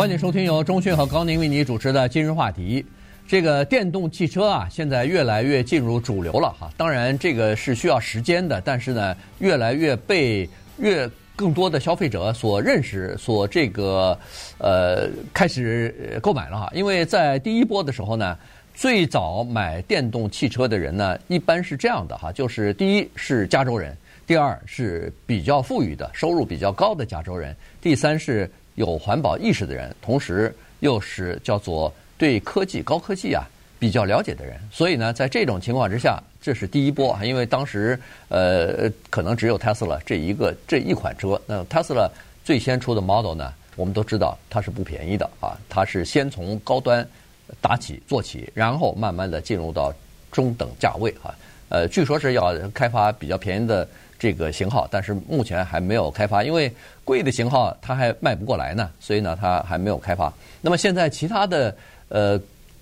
欢迎收听由中讯和高宁为你主持的今日话题。这个电动汽车啊，现在越来越进入主流了哈。当然，这个是需要时间的，但是呢，越来越被越更多的消费者所认识，所这个呃开始购买了哈。因为在第一波的时候呢，最早买电动汽车的人呢，一般是这样的哈，就是第一是加州人，第二是比较富裕的、收入比较高的加州人，第三是。有环保意识的人，同时又是叫做对科技、高科技啊比较了解的人，所以呢，在这种情况之下，这是第一波。因为当时呃，可能只有 Tesla 这一个这一款车。那 Tesla 最先出的 Model 呢，我们都知道它是不便宜的啊，它是先从高端打起做起，然后慢慢的进入到中等价位啊。呃，据说是要开发比较便宜的。这个型号，但是目前还没有开发，因为贵的型号它还卖不过来呢，所以呢，它还没有开发。那么现在其他的呃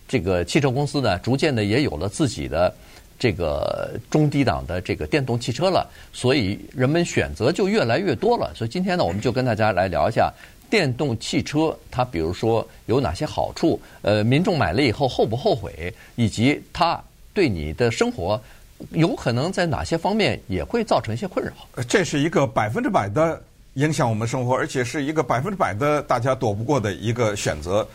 这个汽车公司呢，逐渐的也有了自己的这个中低档的这个电动汽车了，所以人们选择就越来越多了。所以今天呢，我们就跟大家来聊一下电动汽车，它比如说有哪些好处，呃，民众买了以后后不后悔，以及它对你的生活。有可能在哪些方面也会造成一些困扰？这是一个百分之百的影响我们生活，而且是一个百分之百的大家躲不过的一个选择。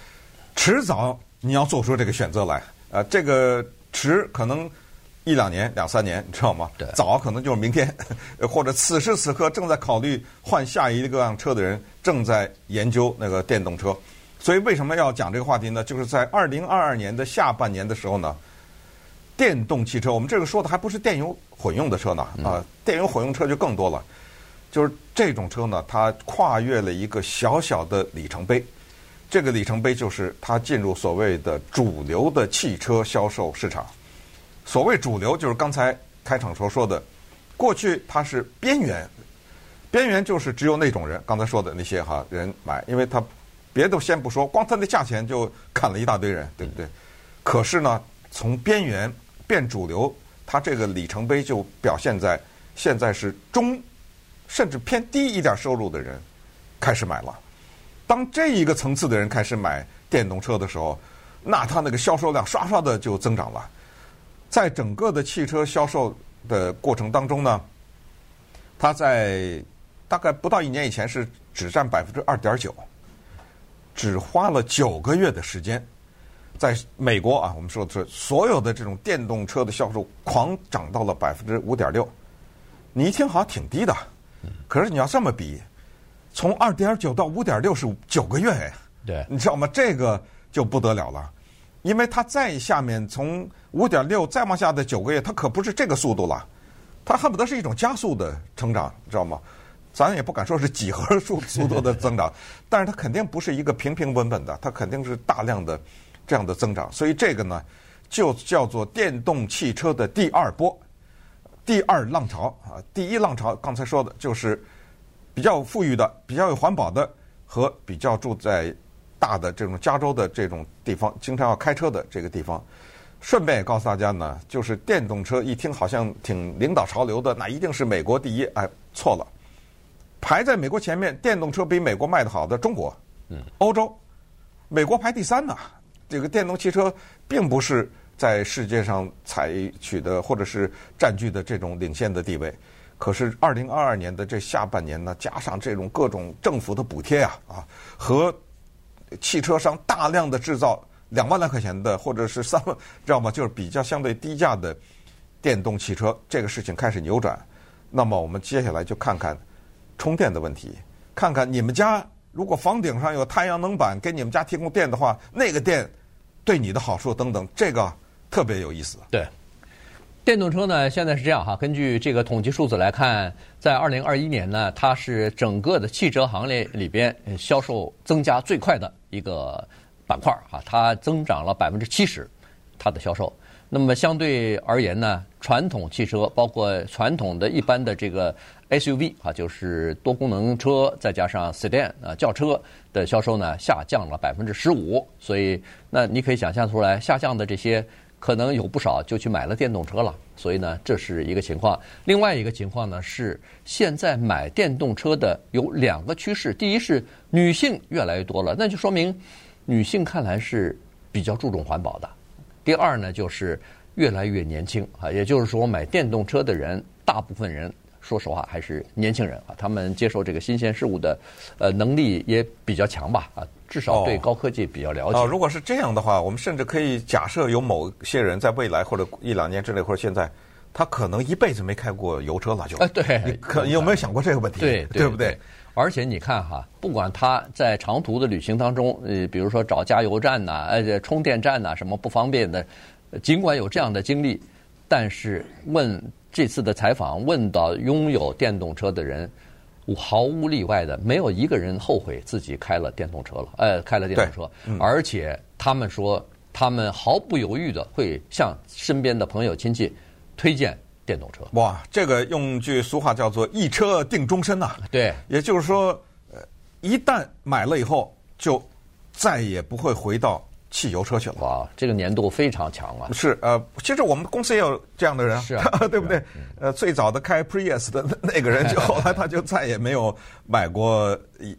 迟早你要做出这个选择来，呃，这个迟可能一两年、两三年，你知道吗？对。早可能就是明天，或者此时此刻正在考虑换下一个辆车的人正在研究那个电动车。所以为什么要讲这个话题呢？就是在二零二二年的下半年的时候呢。电动汽车，我们这个说的还不是电油混用的车呢，啊，电油混用车就更多了。就是这种车呢，它跨越了一个小小的里程碑，这个里程碑就是它进入所谓的主流的汽车销售市场。所谓主流，就是刚才开场所说的，过去它是边缘，边缘就是只有那种人，刚才说的那些哈人买，因为他别的先不说，光它的价钱就砍了一大堆人，对不对？可是呢，从边缘。变主流，它这个里程碑就表现在现在是中，甚至偏低一点收入的人开始买了。当这一个层次的人开始买电动车的时候，那它那个销售量刷刷的就增长了。在整个的汽车销售的过程当中呢，它在大概不到一年以前是只占百分之二点九，只花了九个月的时间。在美国啊，我们说的是所有的这种电动车的销售狂涨到了百分之五点六。你一听好像挺低的，可是你要这么比，从二点九到五点六是九个月哎，对，你知道吗？这个就不得了了，因为它再下面从五点六再往下的九个月，它可不是这个速度了，它恨不得是一种加速的成长，你知道吗？咱也不敢说是几何速速度的增长，但是它肯定不是一个平平稳稳的，它肯定是大量的。这样的增长，所以这个呢，就叫做电动汽车的第二波、第二浪潮啊。第一浪潮刚才说的就是比较富裕的、比较有环保的和比较住在大的这种加州的这种地方，经常要开车的这个地方。顺便也告诉大家呢，就是电动车一听好像挺领导潮流的，那一定是美国第一。哎，错了，排在美国前面，电动车比美国卖得好的中国、欧洲，美国排第三呢。这个电动汽车并不是在世界上采取的或者是占据的这种领先的地位，可是二零二二年的这下半年呢，加上这种各种政府的补贴啊啊，和汽车商大量的制造两万来块钱的或者是 三万，知道吗？就是比较相对低价的电动汽车，这个事情开始扭转。那么我们接下来就看看充电的问题，看看你们家。如果房顶上有太阳能板给你们家提供电的话，那个电对你的好处等等，这个特别有意思。对，电动车呢，现在是这样哈，根据这个统计数字来看，在二零二一年呢，它是整个的汽车行业里边销售增加最快的一个板块哈，它增长了百分之七十，它的销售。那么相对而言呢，传统汽车包括传统的一般的这个 SUV 啊，就是多功能车，再加上 Sedan 啊轿车的销售呢下降了百分之十五。所以那你可以想象出来，下降的这些可能有不少就去买了电动车了。所以呢，这是一个情况。另外一个情况呢是，现在买电动车的有两个趋势：第一是女性越来越多了，那就说明女性看来是比较注重环保的；第二呢，就是越来越年轻啊，也就是说，买电动车的人，大部分人。说实话，还是年轻人啊，他们接受这个新鲜事物的，呃，能力也比较强吧，啊，至少对高科技比较了解。哦，如果是这样的话，我们甚至可以假设有某些人在未来或者一两年之内或者现在，他可能一辈子没开过油车了，就。啊，对。你可有没有想过这个问题？对，对不对？而且你看哈，不管他在长途的旅行当中，呃，比如说找加油站呐，呃，充电站呐，什么不方便的，尽管有这样的经历，但是问。这次的采访问到拥有电动车的人，毫无例外的没有一个人后悔自己开了电动车了，呃，开了电动车，嗯、而且他们说他们毫不犹豫的会向身边的朋友亲戚推荐电动车。哇，这个用句俗话叫做一车定终身呐、啊。对，也就是说，呃，一旦买了以后，就再也不会回到。汽油车去了，哇，这个年度非常强啊！是呃，其实我们公司也有这样的人，是啊，对不对？啊、呃，最早的开 Prius 的那个人，就后来他就再也没有买过一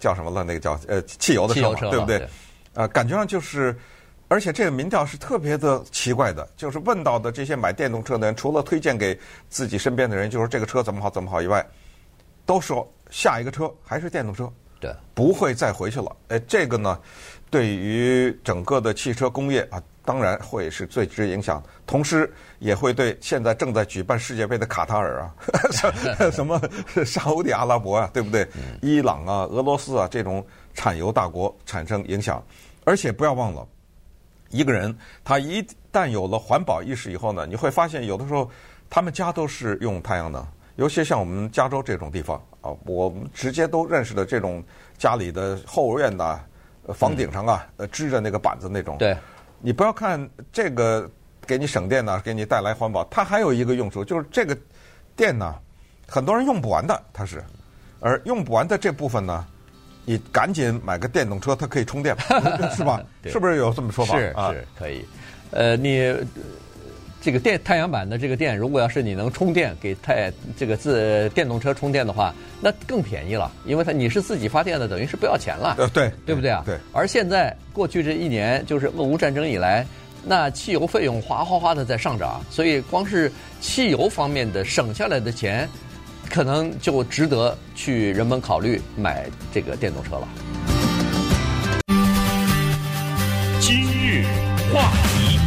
叫什么了，那个叫呃汽油的车，车对不对？对呃，感觉上就是，而且这个民调是特别的奇怪的，就是问到的这些买电动车的人，除了推荐给自己身边的人，就是这个车怎么好怎么好以外，都说下一个车还是电动车，对，不会再回去了。哎，这个呢？对于整个的汽车工业啊，当然会是最直接影响，同时也会对现在正在举办世界杯的卡塔尔啊，什么沙乌地阿拉伯啊，对不对？伊朗啊、俄罗斯啊这种产油大国产生影响。而且不要忘了，一个人他一旦有了环保意识以后呢，你会发现有的时候他们家都是用太阳能，尤其像我们加州这种地方啊，我们直接都认识的这种家里的后院呐。房顶上啊，呃，支着那个板子那种。对，你不要看这个给你省电呢，给你带来环保，它还有一个用处，就是这个电呢，很多人用不完的，它是，而用不完的这部分呢，你赶紧买个电动车，它可以充电，是吧？是不是有这么说法？是是可以，呃，你。这个电太阳板的这个电，如果要是你能充电给太这个自电动车充电的话，那更便宜了，因为它你是自己发电的，等于是不要钱了。呃，对，对不对啊？对。而现在过去这一年，就是俄乌战争以来，那汽油费用哗哗哗的在上涨，所以光是汽油方面的省下来的钱，可能就值得去人们考虑买这个电动车了。今日话题。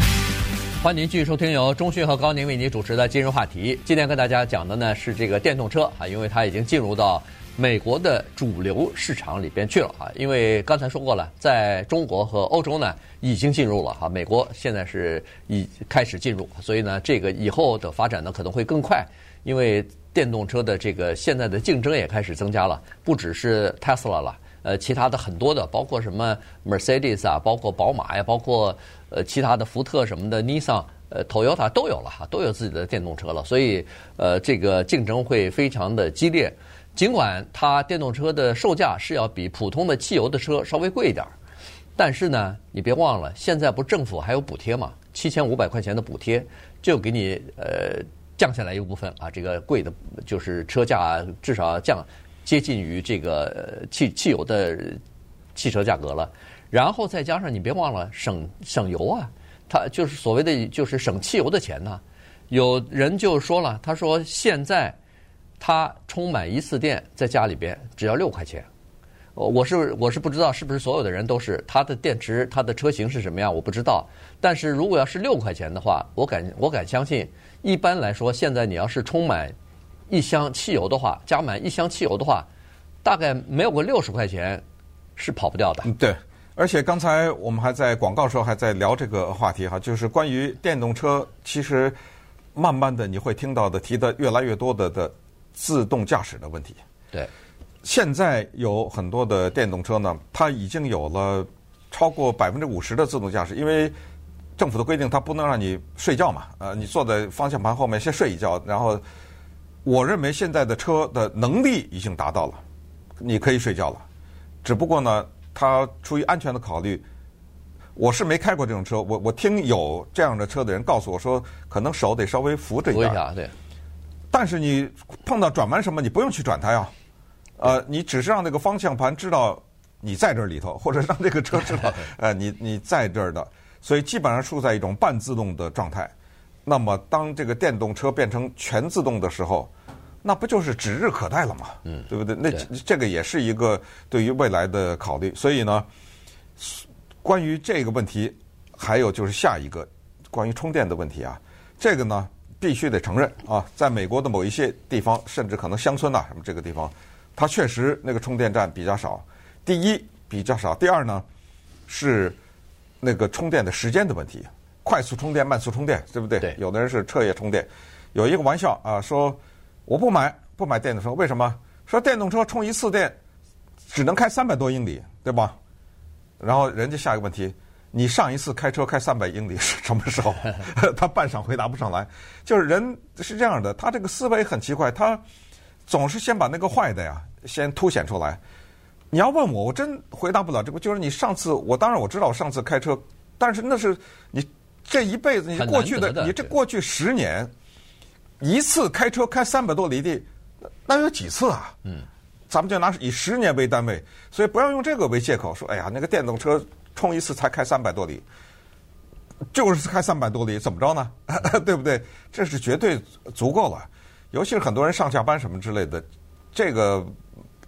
欢迎您继续收听由中讯和高宁为您主持的今日话题。今天跟大家讲的呢是这个电动车啊，因为它已经进入到美国的主流市场里边去了啊。因为刚才说过了，在中国和欧洲呢已经进入了哈，美国现在是已开始进入，所以呢这个以后的发展呢可能会更快，因为电动车的这个现在的竞争也开始增加了，不只是 Tesla 了。呃，其他的很多的，包括什么 Mercedes 啊，包括宝马呀，包括呃其他的福特什么的，Nissan、呃 Toyota 都有了哈，都有自己的电动车了。所以呃，这个竞争会非常的激烈。尽管它电动车的售价是要比普通的汽油的车稍微贵一点儿，但是呢，你别忘了，现在不政府还有补贴嘛？七千五百块钱的补贴就给你呃降下来一部分啊，这个贵的就是车价至少降。接近于这个汽汽油的汽车价格了，然后再加上你别忘了省省油啊，它就是所谓的就是省汽油的钱呢。有人就说了，他说现在他充满一次电在家里边只要六块钱。我是我是不知道是不是所有的人都是它的电池它的车型是什么样，我不知道。但是如果要是六块钱的话，我敢我敢相信，一般来说现在你要是充满。一箱汽油的话，加满一箱汽油的话，大概没有个六十块钱是跑不掉的。对，而且刚才我们还在广告时候还在聊这个话题哈，就是关于电动车，其实慢慢的你会听到的提的越来越多的的自动驾驶的问题。对，现在有很多的电动车呢，它已经有了超过百分之五十的自动驾驶，因为政府的规定，它不能让你睡觉嘛，呃，你坐在方向盘后面先睡一觉，然后。我认为现在的车的能力已经达到了，你可以睡觉了。只不过呢，它出于安全的考虑，我是没开过这种车，我我听有这样的车的人告诉我说，可能手得稍微扶着一点。扶一下，对。但是你碰到转弯什么，你不用去转它呀。呃，你只是让那个方向盘知道你在这里头，或者让这个车知道，呃，你你在这儿的。所以基本上处在一种半自动的状态。那么当这个电动车变成全自动的时候，那不就是指日可待了吗？嗯，对不对？那这个也是一个对于未来的考虑。所以呢，关于这个问题，还有就是下一个关于充电的问题啊，这个呢必须得承认啊，在美国的某一些地方，甚至可能乡村呐什么这个地方。它确实那个充电站比较少，第一比较少，第二呢是那个充电的时间的问题，快速充电、慢速充电，对不对？对。有的人是彻夜充电，有一个玩笑啊，说我不买不买电动车，为什么？说电动车充一次电只能开三百多英里，对吧？然后人家下一个问题，你上一次开车开三百英里是什么时候？他半晌回答不上来，就是人是这样的，他这个思维很奇怪，他。总是先把那个坏的呀，先凸显出来。你要问我，我真回答不了这个。就是你上次，我当然我知道我上次开车，但是那是你这一辈子，你过去的，的你这过去十年，一次开车开三百多里地，那有几次啊？嗯，咱们就拿以十年为单位，所以不要用这个为借口说，哎呀，那个电动车充一次才开三百多里，就是开三百多里，怎么着呢？对不对？这是绝对足够了。尤其是很多人上下班什么之类的，这个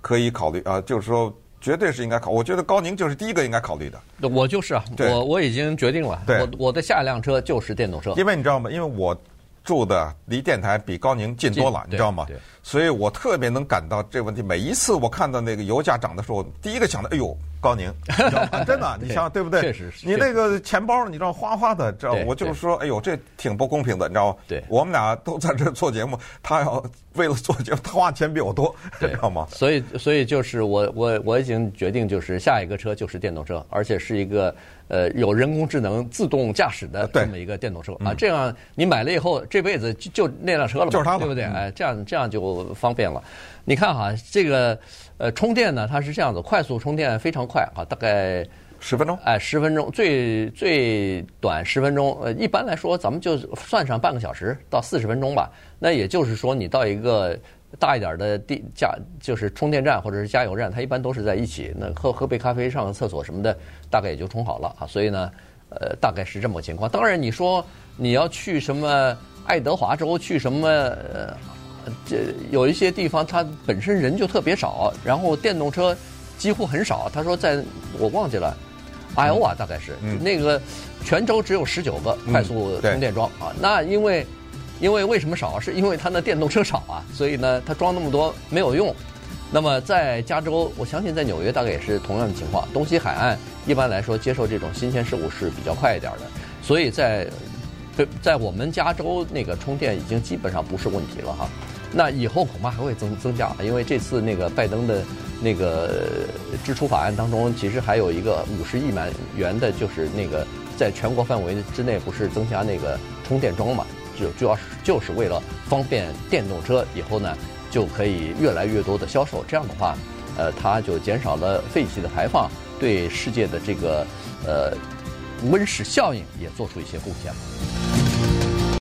可以考虑啊，就是说绝对是应该考。我觉得高宁就是第一个应该考虑的。我就是啊，我我已经决定了，我我的下一辆车就是电动车。因为你知道吗？因为我住的离电台比高宁近多了，你知道吗？所以我特别能感到这个问题。每一次我看到那个油价涨的时候，第一个想到，哎呦。高宁，你知道吗？真的，你想想对不对？确实是。你那个钱包，你知道哗哗的，知道？我就是说，哎呦，这挺不公平的，你知道吗？对。我们俩都在这做节目，他要 为了做节目，他花钱比我多，知道吗？所以，所以就是我，我我已经决定，就是下一个车就是电动车，而且是一个呃有人工智能自动驾驶的这么一个电动车啊。这样你买了以后，这辈子就就那辆车了，就是它，对不对？哎，这样这样就方便了。你看哈，这个。呃，充电呢，它是这样子，快速充电非常快啊，大概十分钟，哎，十分钟，最最短十分钟。呃，一般来说，咱们就算上半个小时到四十分钟吧。那也就是说，你到一个大一点的地加，就是充电站或者是加油站，它一般都是在一起。那喝喝杯咖啡、上个厕所什么的，大概也就充好了啊。所以呢，呃，大概是这么个情况。当然，你说你要去什么爱德华州，去什么？呃这有一些地方，它本身人就特别少，然后电动车几乎很少。他说，在我忘记了，艾欧瓦大概是、嗯、那个全州只有十九个快速充电桩、嗯、啊。那因为因为为什么少？是因为它的电动车少啊，所以呢，它装那么多没有用。那么在加州，我相信在纽约大概也是同样的情况。东西海岸一般来说接受这种新鲜事物是比较快一点的，所以在在我们加州那个充电已经基本上不是问题了哈。那以后恐怕还会增增加，因为这次那个拜登的那个支出法案当中，其实还有一个五十亿美元的，就是那个在全国范围之内不是增加那个充电桩嘛，就主要是就是为了方便电动车以后呢就可以越来越多的销售，这样的话，呃，它就减少了废气的排放，对世界的这个呃温室效应也做出一些贡献。